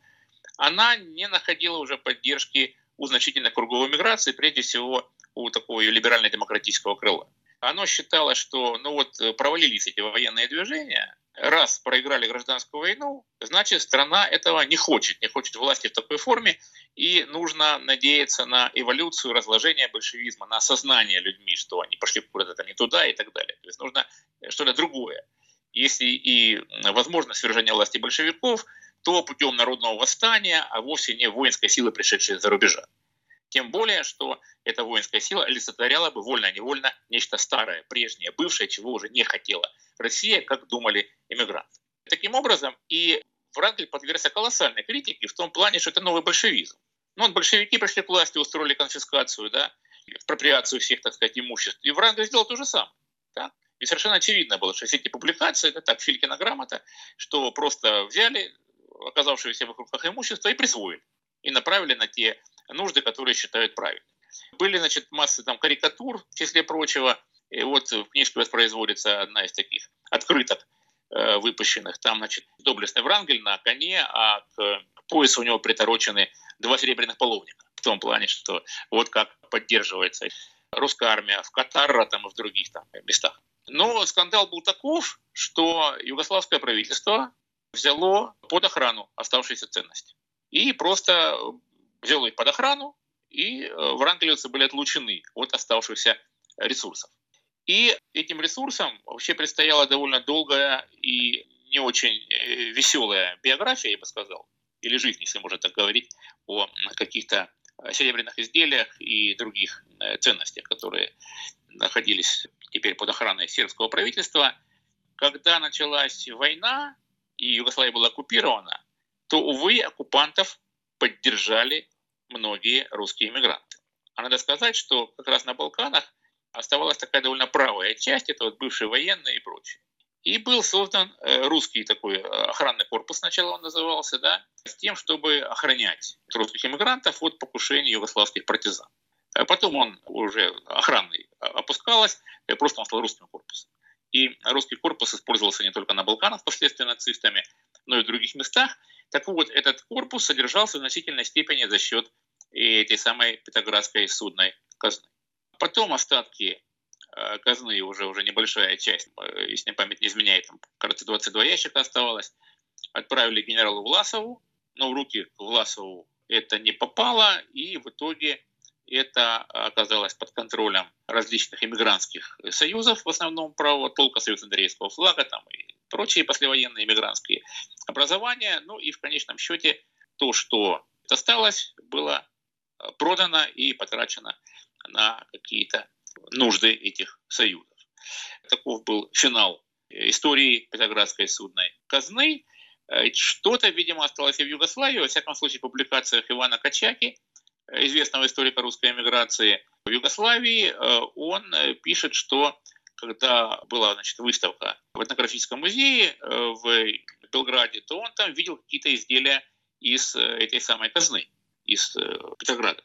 она не находила уже поддержки у значительных кругов миграции, прежде всего у такого либерально-демократического крыла. Оно считало, что ну вот, провалились эти военные движения, раз проиграли гражданскую войну, значит страна этого не хочет, не хочет власти в такой форме, и нужно надеяться на эволюцию, разложение большевизма, на осознание людьми, что они пошли куда-то не туда и так далее. То есть нужно что-то другое. Если и возможно свержение власти большевиков, то путем народного восстания, а вовсе не воинской силы, пришедшей за рубежа. Тем более, что эта воинская сила олицетворяла бы вольно-невольно нечто старое, прежнее, бывшее, чего уже не хотела Россия, как думали эмигранты. Таким образом, и Врангель подвергся колоссальной критике в том плане, что это новый большевизм. Ну, большевики пришли к власти, устроили конфискацию, да, экспроприацию всех, так сказать, имуществ. И Врангель сделал то же самое. Да? И совершенно очевидно было, что все эти публикации, это так, Филькина грамота, что просто взяли оказавшееся в их руках имущество и присвоили. И направили на те нужды, которые считают правильными. Были, значит, массы там карикатур, в числе прочего. И вот в книжке воспроизводится одна из таких открыток э, выпущенных. Там, значит, доблестный Врангель на коне, а к поясу у него приторочены два серебряных половника. В том плане, что вот как поддерживается русская армия в Катарра там, и в других там местах. Но скандал был таков, что югославское правительство взяло под охрану оставшиеся ценности. И просто взял их под охрану, и э, врангелевцы были отлучены от оставшихся ресурсов. И этим ресурсам вообще предстояла довольно долгая и не очень э, веселая биография, я бы сказал, или жизнь, если можно так говорить, о каких-то серебряных изделиях и других ценностях, которые находились теперь под охраной сербского правительства. Когда началась война и Югославия была оккупирована, то, увы, оккупантов поддержали многие русские иммигранты. А надо сказать, что как раз на Балканах оставалась такая довольно правая часть, это вот бывшие военные и прочее. И был создан э, русский такой э, охранный корпус, сначала он назывался, да, с тем, чтобы охранять русских иммигрантов от покушений югославских партизан. А потом он уже охранный опускалась, просто он стал русским корпусом. И русский корпус использовался не только на Балканах впоследствии нацистами, но и в других местах. Так вот, этот корпус содержался в значительной степени за счет этой самой Петроградской судной казны. Потом остатки э, казны, уже, уже небольшая часть, э, если память не изменяет, там, кажется, 22 ящика оставалось, отправили генералу Власову, но в руки Власову это не попало, и в итоге это оказалось под контролем различных иммигрантских союзов, в основном правого толка Союз Андреевского флага там, и прочие послевоенные иммигрантские образования. Ну и в конечном счете то, что осталось, было продано и потрачено на какие-то нужды этих союзов. Таков был финал истории Петроградской судной казны. Что-то, видимо, осталось и в Югославии. Во всяком случае, в публикациях Ивана Качаки, известного историка русской эмиграции в Югославии, он пишет, что когда была значит, выставка в этнографическом музее в Белграде, то он там видел какие-то изделия из этой самой казны, из Петрограда.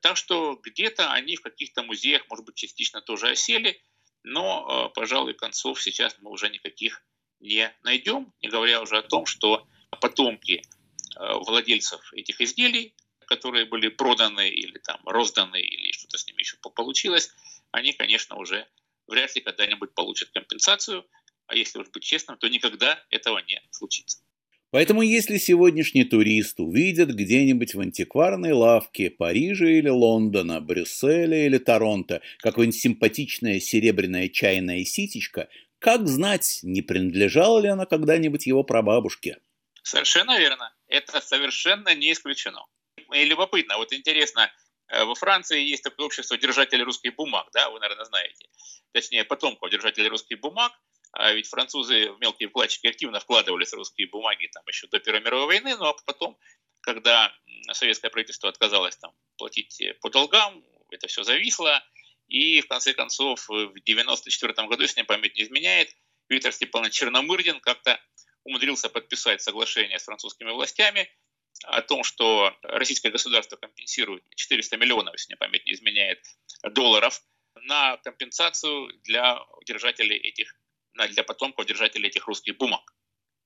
Так что где-то они в каких-то музеях, может быть, частично тоже осели, но, э, пожалуй, концов сейчас мы уже никаких не найдем, не говоря уже о том, что потомки э, владельцев этих изделий, которые были проданы или там розданы, или что-то с ними еще получилось, они, конечно, уже вряд ли когда-нибудь получат компенсацию, а если уж быть честным, то никогда этого не случится. Поэтому если сегодняшний турист увидит где-нибудь в антикварной лавке Парижа или Лондона, Брюсселя или Торонто какое-нибудь симпатичное серебряное чайное ситечко, как знать, не принадлежала ли она когда-нибудь его прабабушке? Совершенно верно. Это совершенно не исключено. И любопытно, вот интересно, э, во Франции есть такое общество держателей русских бумаг, да, вы, наверное, знаете. Точнее, потомков держателей русских бумаг – а ведь французы, мелкие вкладчики, активно вкладывались в русские бумаги там еще до Первой мировой войны, но потом, когда советское правительство отказалось там платить по долгам, это все зависло, и в конце концов в 1994 году, если мне память не изменяет, Виктор Степанович Черномырдин как-то умудрился подписать соглашение с французскими властями о том, что российское государство компенсирует 400 миллионов, если мне память не изменяет, долларов на компенсацию для держателей этих для потомков держателей этих русских бумаг.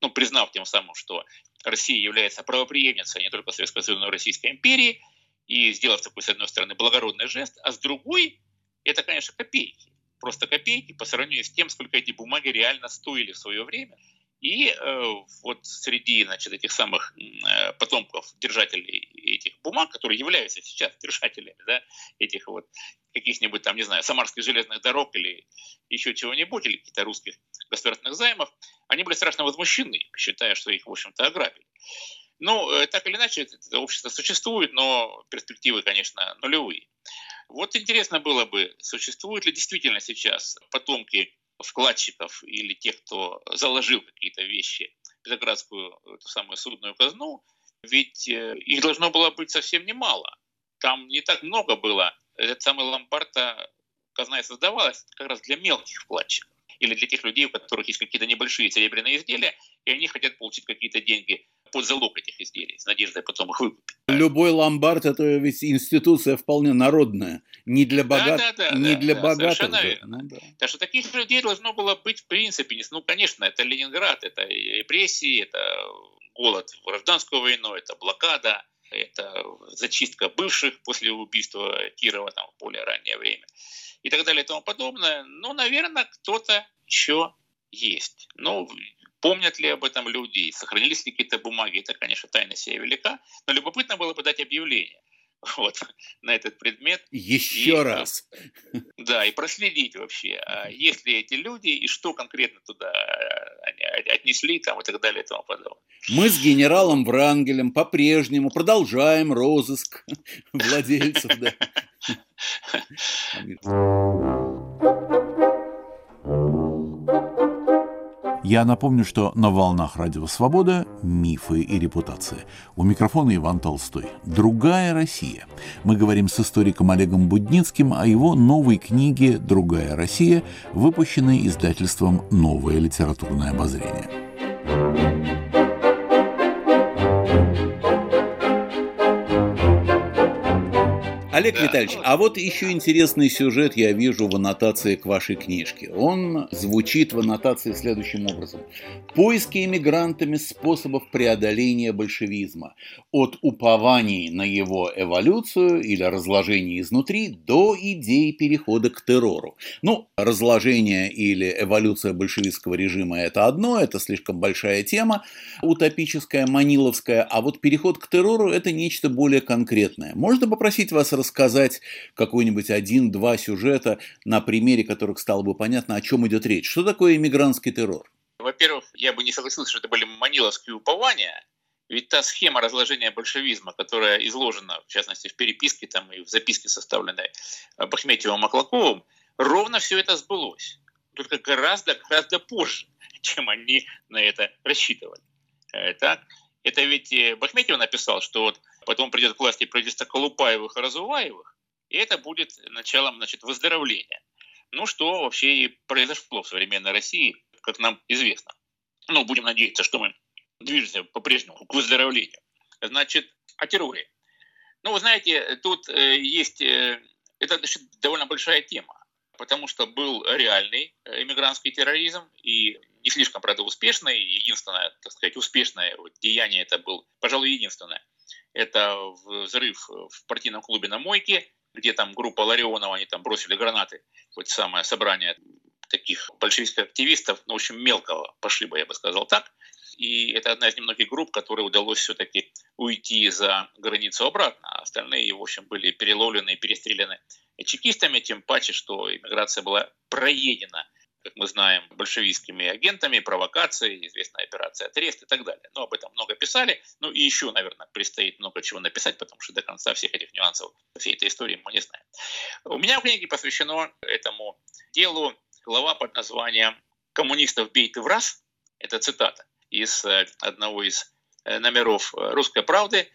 Ну, признав тем самым, что Россия является правоприемницей не только Советского Союза, но и Российской империи, и сделав такой, с одной стороны, благородный жест, а с другой, это, конечно, копейки. Просто копейки по сравнению с тем, сколько эти бумаги реально стоили в свое время. И э, вот среди значит, этих самых э, потомков держателей этих бумаг, которые являются сейчас держателями да, этих вот каких-нибудь там, не знаю, самарских железных дорог или еще чего-нибудь, или каких-то русских государственных займов, они были страшно возмущены, считая, что их, в общем-то, ограбили. Ну, э, так или иначе, это общество существует, но перспективы, конечно, нулевые. Вот интересно было бы, существуют ли действительно сейчас потомки вкладчиков или тех, кто заложил какие-то вещи в Петроградскую эту самую судную казну, ведь э, их должно было быть совсем немало. Там не так много было. Этот самый ломбард казна и создавалась как раз для мелких вкладчиков или для тех людей, у которых есть какие-то небольшие серебряные изделия, и они хотят получить какие-то деньги под залог этих изделий, с надеждой потом их выкупить. Любой ломбард – это ведь институция вполне народная, не для, богат... да, да, да, не да, для да, богатых. Совершенно верно. Ну, да. Так что таких людей должно было быть в принципе. Ну, конечно, это Ленинград, это репрессии, это голод в гражданскую войну, это блокада, это зачистка бывших после убийства Кирова там, в более раннее время и так далее и тому подобное. Ну, наверное, кто-то еще есть. Ну, помнят ли об этом люди, сохранились ли какие-то бумаги, это, конечно, тайна сия велика, но любопытно было бы дать объявление вот, на этот предмет. Еще и, э, раз. Да, и проследить вообще, а есть ли эти люди и что конкретно туда э, они отнесли там, и так далее и тому подобное. Мы с генералом Врангелем по-прежнему продолжаем розыск владельцев. Да. Я напомню, что на волнах Радио Свобода мифы и репутация. У микрофона Иван Толстой. Другая Россия. Мы говорим с историком Олегом Будницким о его новой книге «Другая Россия», выпущенной издательством «Новое литературное обозрение». Олег да. Витальевич, а вот еще интересный сюжет я вижу в аннотации к вашей книжке. Он звучит в аннотации следующим образом. Поиски иммигрантами способов преодоления большевизма. От упований на его эволюцию или разложение изнутри до идей перехода к террору. Ну, разложение или эволюция большевистского режима – это одно, это слишком большая тема, утопическая, маниловская, а вот переход к террору – это нечто более конкретное. Можно попросить вас рассказать рассказать какой-нибудь один-два сюжета, на примере которых стало бы понятно, о чем идет речь. Что такое иммигрантский террор? Во-первых, я бы не согласился, что это были маниловские упования, ведь та схема разложения большевизма, которая изложена, в частности, в переписке там, и в записке, составленной Бахметьевым Маклаковым, ровно все это сбылось. Только гораздо, гораздо позже, чем они на это рассчитывали. Э, так? Это ведь э, Бахметьев написал, что вот потом придет к власти правительство Колупаевых и Разуваевых, и это будет началом значит, выздоровления. Ну, что вообще и произошло в современной России, как нам известно. Ну, будем надеяться, что мы движемся по-прежнему к выздоровлению. Значит, о терроре. Ну, вы знаете, тут э, есть... Э, это значит, довольно большая тема, потому что был реальный иммигрантский терроризм, и не слишком, правда, успешный. Единственное, так сказать, успешное деяние это был, пожалуй, единственное. Это взрыв в партийном клубе на Мойке, где там группа Ларионова, они там бросили гранаты. Вот самое собрание таких большевистских активистов, ну, в общем, мелкого пошиба, я бы сказал так. И это одна из немногих групп, которой удалось все-таки уйти за границу обратно. Остальные, в общем, были переловлены и перестреляны чекистами, тем паче, что иммиграция была проедена как мы знаем, большевистскими агентами, провокации, известная операция «Отрест» и так далее. Но об этом много писали. Ну и еще, наверное, предстоит много чего написать, потому что до конца всех этих нюансов всей этой истории мы не знаем. У меня в книге посвящено этому делу глава под названием «Коммунистов бейте в раз». Это цитата из э, одного из э, номеров э, «Русской правды»,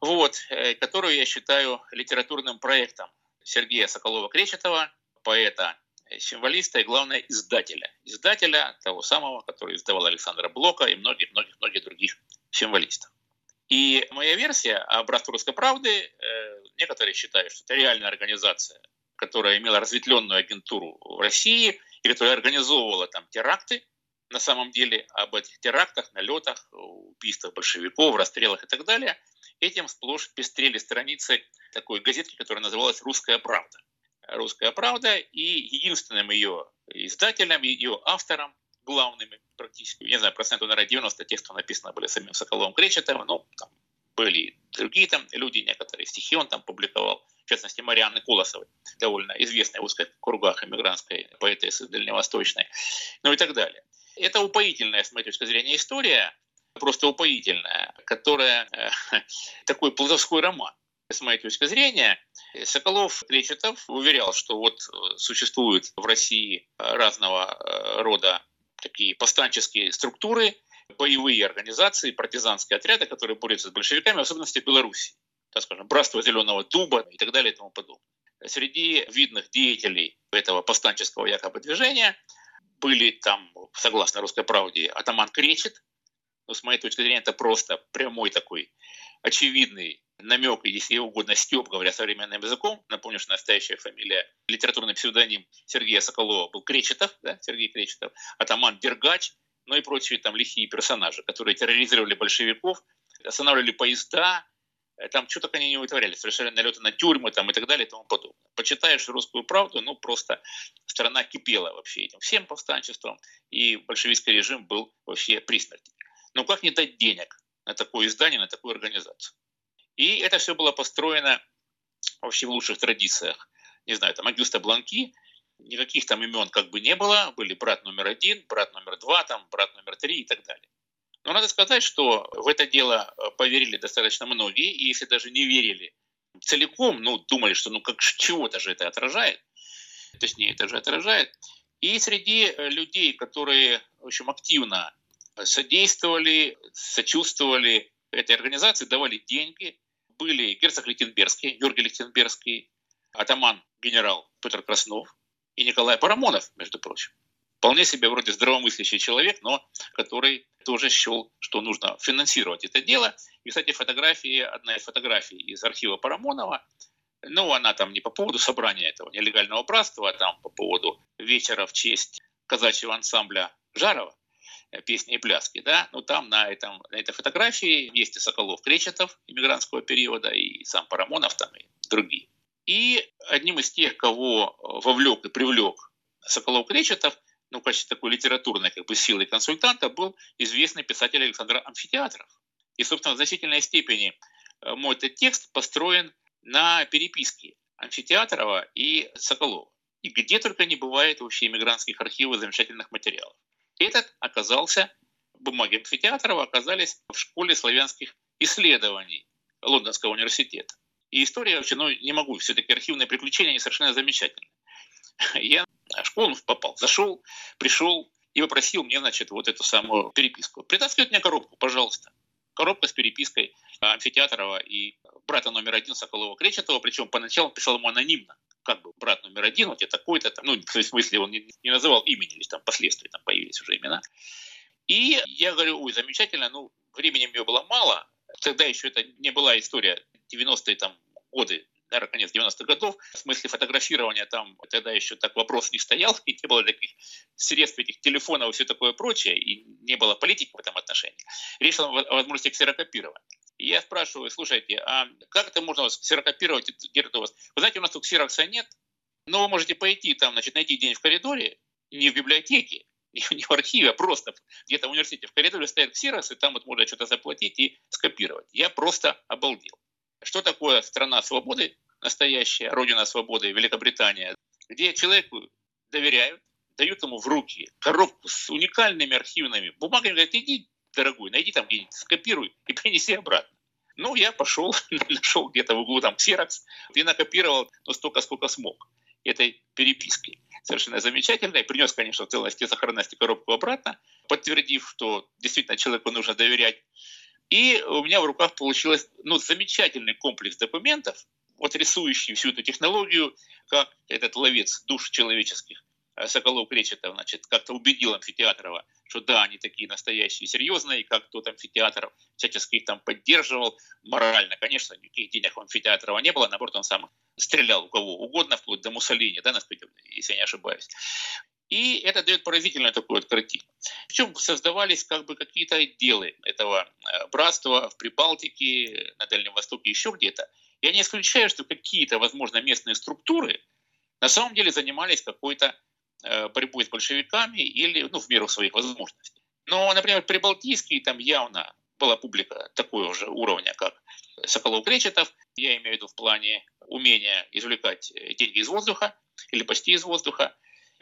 вот, которую я считаю литературным проектом Сергея Соколова-Кречетова, поэта символиста и, главное, издателя. Издателя того самого, который издавал Александра Блока и многих-многих других символистов. И моя версия о «Братстве русской правды», э, некоторые считают, что это реальная организация, которая имела разветвленную агентуру в России и которая организовывала там теракты, на самом деле об этих терактах, налетах, убийствах большевиков, расстрелах и так далее, этим сплошь пестрели страницы такой газетки, которая называлась «Русская правда». «Русская правда», и единственным ее издателем, ее автором, главными практически, не знаю, процентов, наверное, 90 тех, кто написано были самим Соколовым Кречетовым, но там были другие там люди, некоторые стихи он там публиковал, в частности, Марианны Колосовой, довольно известной в узких кругах эмигрантской поэтессы дальневосточной, ну и так далее. Это упоительная, с моей точки зрения, история, просто упоительная, которая э, такой плутовской роман с моей точки зрения, Соколов Кречетов уверял, что вот э, существуют в России э, разного э, рода такие повстанческие структуры, боевые организации, партизанские отряды, которые борются с большевиками, в особенности в Беларуси. Так скажем, Братство Зеленого Дуба и так далее и тому подобное. Среди видных деятелей этого повстанческого якобы движения были там, согласно русской правде, атаман Кречет, но с моей точки зрения это просто прямой такой очевидный намек, если угодно, степ, говоря современным языком. Напомню, что настоящая фамилия, литературный псевдоним Сергея Соколова был Кречетов, да, Сергей Кречетов, атаман Дергач, ну и прочие там лихие персонажи, которые терроризировали большевиков, останавливали поезда, э, там что только они не вытворяли, совершали налеты на тюрьмы там, и так далее и тому подобное. Почитаешь русскую правду, ну просто страна кипела вообще этим всем повстанчеством, и большевистский режим был вообще при смерти. Но как не дать денег на такое издание, на такую организацию? И это все было построено вообще в лучших традициях. Не знаю, там Агюста Бланки, никаких там имен как бы не было, были брат номер один, брат номер два, там, брат номер три и так далее. Но надо сказать, что в это дело э, поверили достаточно многие, и если даже не верили целиком, ну, думали, что ну как чего-то же это отражает, точнее, это же отражает. И среди э, людей, которые, в общем, активно содействовали, сочувствовали этой организации, давали деньги, были герцог Лихтенбергский, Георгий Лихтенбергский, атаман генерал Петр Краснов и Николай Парамонов, между прочим. Вполне себе вроде здравомыслящий человек, но который тоже счел, что нужно финансировать это дело. И, кстати, фотографии, одна из фотографий из архива Парамонова, ну, она там не по поводу собрания этого нелегального братства, а там по поводу вечера в честь казачьего ансамбля Жарова, песни и пляски, да, ну там на, этом, на этой фотографии вместе Соколов Кречетов иммигрантского периода и сам Парамонов там и другие. И одним из тех, кого вовлек и привлек Соколов Кречетов, ну, в качестве такой литературной как бы, силы консультанта, был известный писатель Александр Амфитеатров. И, собственно, в значительной степени э, мой этот текст построен на переписке Амфитеатрова и Соколова. И где только не бывает вообще иммигрантских архивов замечательных материалов. Этот оказался, бумаги Амфитеатрова оказались в школе славянских исследований Лондонского университета. И история вообще, ну, не могу, все-таки архивные приключения, они совершенно замечательные. Я в школу попал, зашел, пришел и попросил мне, значит, вот эту самую переписку. Притаскивает мне коробку, пожалуйста. Коробка с перепиской Амфитеатрова и брата номер один Соколова Кречетова, причем поначалу писал ему анонимно, как бы брат номер один, вот я такой-то, там, ну, в смысле, он не, не называл имени, лишь там впоследствии там появились уже имена. И я говорю, ой, замечательно, ну, времени мне было мало, тогда еще это не была история 90-е там годы, наверное, конец 90-х годов, в смысле фотографирования там тогда еще так вопрос не стоял, и не было таких средств, этих телефонов и все такое прочее, и не было политики в этом отношении. Речь шла о возможности ксерокопирования. И я спрашиваю, слушайте, а как это можно ксерокопировать, где-то у вас? Вы знаете, у нас тут ксерокса нет, но вы можете пойти там, значит, найти день в коридоре, не в библиотеке, не в архиве, а просто где-то в университете в коридоре стоят ксерокс, и там вот можно что-то заплатить и скопировать. Я просто обалдел. Что такое страна свободы, настоящая, родина свободы, Великобритания, где человеку доверяют, дают ему в руки коробку с уникальными архивными бумагами, говорят, иди, дорогой, найди там где-нибудь, скопируй и принеси обратно. Ну, я пошел, нашел где-то в углу там ксерокс и накопировал ну, столько, сколько смог этой переписки. Совершенно замечательно. И принес, конечно, в целости и сохранности коробку обратно, подтвердив, что действительно человеку нужно доверять. И у меня в руках получилось ну, замечательный комплекс документов, вот рисующий всю эту технологию, как этот ловец душ человеческих, Соколов Кречетов, значит, как-то убедил Амфитеатрова, что да, они такие настоящие, серьезные, и как тот амфитеатр всячески их там поддерживал морально. Конечно, никаких денег у амфитеатрова не было, наоборот, он сам стрелял у кого угодно, вплоть до Муссолини, да, если я не ошибаюсь. И это дает поразительную такую вот картину. Причем создавались как бы какие-то отделы этого э, братства в Прибалтике, на Дальнем Востоке, еще где-то. Я не исключаю, что какие-то, возможно, местные структуры на самом деле занимались какой-то э, борьбой с большевиками или ну, в меру своих возможностей. Но, например, Прибалтийский там явно была публика такого же уровня, как Соколов-Кречетов. Я имею в виду в плане умения извлекать э, деньги из воздуха или почти из воздуха.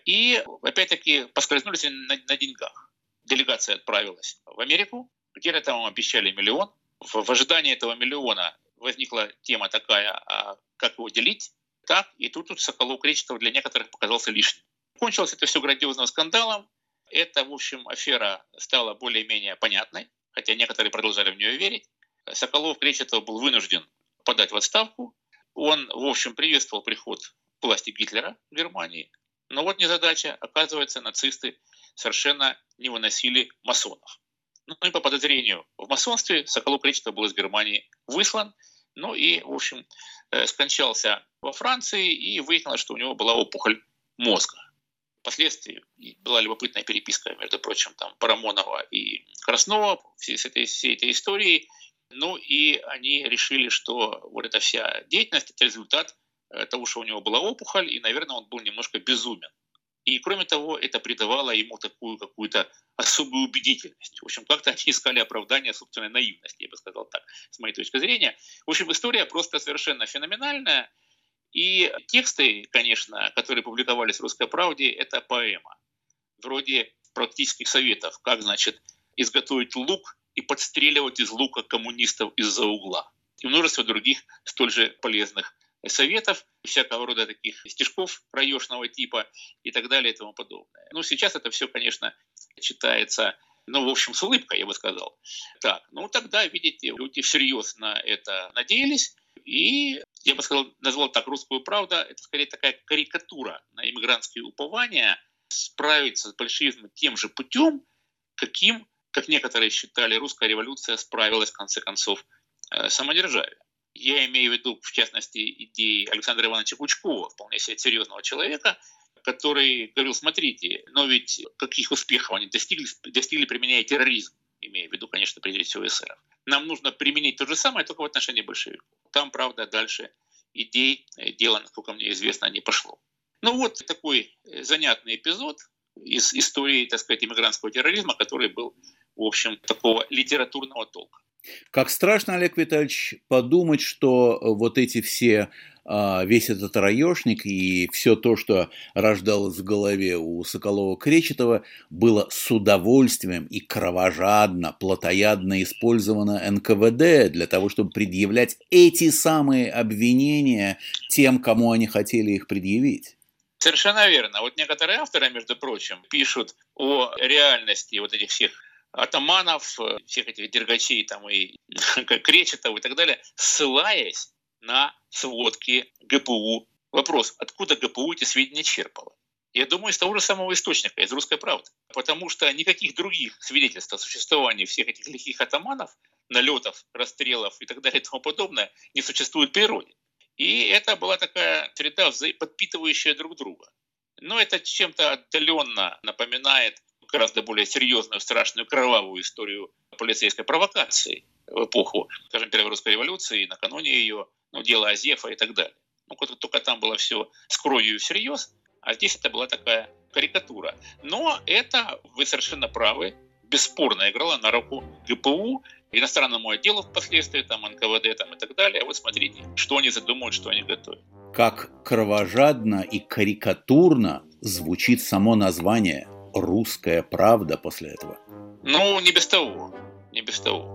И, опять-таки, поскользнулись на, на деньгах. Делегация отправилась в Америку, где-то там обещали миллион. В, в ожидании этого миллиона возникла тема такая, а как его делить? Так, и тут, тут Соколов Кречетов для некоторых показался лишним. Кончилось это все грандиозным скандалом. Эта, в общем, афера стала более-менее понятной, хотя некоторые продолжали в нее верить. Соколов Кречетов был вынужден подать в отставку. Он, в общем, приветствовал приход власти Гитлера в Германии, но вот незадача. Оказывается, нацисты совершенно не выносили масонов. Ну и по подозрению в масонстве Соколов Кречетов был из Германии выслан, ну и, в общем, э, скончался во Франции, и выяснилось, что у него была опухоль мозга. Впоследствии была любопытная переписка, между прочим, там, Парамонова и Краснова всей, этой, всей этой историей. Ну и они решили, что вот эта вся деятельность – это результат Э, того, что у него была опухоль, и, наверное, он был немножко безумен. И, кроме того, это придавало ему такую какую-то особую убедительность. В общем, как-то они искали оправдание собственной наивности, я бы сказал так, с моей точки зрения. В общем, история просто совершенно феноменальная. И тексты, конечно, которые публиковались в «Русской правде», это поэма. Вроде практических советов, как, значит, изготовить лук и подстреливать из лука коммунистов из-за угла. и множество других столь же полезных советов, всякого рода таких стишков раешного типа и так далее и тому подобное. Ну, сейчас это все, конечно, читается ну, в общем, с улыбкой, я бы сказал. Так, ну тогда, видите, люди всерьез на это надеялись, и, я бы сказал, назвал так «Русскую правду», это скорее такая карикатура на иммигрантские упования справиться с большевизмом тем же путем, каким, как некоторые считали, русская революция справилась, в конце концов, э, самодержавие. Я имею в виду, в частности, идеи Александра Ивановича Кучкова, вполне себе серьезного человека, который говорил, смотрите, но ведь каких успехов они достигли, достигли применяя терроризм, имея в виду, конечно, прежде всего СССР. Нам нужно применить то же самое, только в отношении большевиков. Там, правда, дальше идей, э, дело, насколько мне известно, не пошло. Ну вот такой э, занятный эпизод из истории, так сказать, иммигрантского терроризма, который был, в общем, такого литературного толка. Как страшно, Олег Витальевич, подумать, что вот эти все весь этот раешник и все то, что рождалось в голове у Соколова-Кречетова, было с удовольствием и кровожадно, плотоядно использовано НКВД для того, чтобы предъявлять эти самые обвинения тем, кому они хотели их предъявить. Совершенно верно. Вот некоторые авторы, между прочим, пишут о реальности вот этих всех атаманов, всех этих дергачей там и Кречетов и так далее, ссылаясь на сводки ГПУ. Вопрос, откуда ГПУ эти сведения черпало? Я думаю, из того же самого источника, из «Русской правды». Потому что никаких других свидетельств о существовании всех этих лихих атаманов, налетов, расстрелов и так далее и тому подобное не существует в природе. И это была такая среда, подпитывающая друг друга. Но это чем-то отдаленно напоминает гораздо более серьезную, страшную, кровавую историю полицейской провокации в эпоху, скажем, Первой русской революции, накануне ее, ну, дело Азефа и так далее. Ну, только там было все с кровью и всерьез, а здесь это была такая карикатура. Но это, вы совершенно правы, бесспорно играло на руку ГПУ, иностранному отделу впоследствии, там, НКВД там, и так далее. Вот смотрите, что они задумают, что они готовят. Как кровожадно и карикатурно звучит само название «Русская правда» после этого. Ну, не без того, не без того.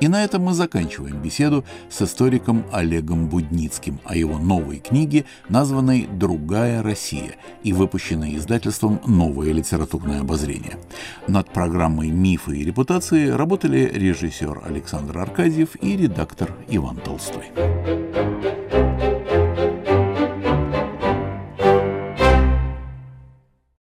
И на этом мы заканчиваем беседу с историком Олегом Будницким о его новой книге, названной «Другая Россия» и выпущенной издательством «Новое литературное обозрение». Над программой «Мифы и репутации» работали режиссер Александр Аркадьев и редактор Иван Толстой.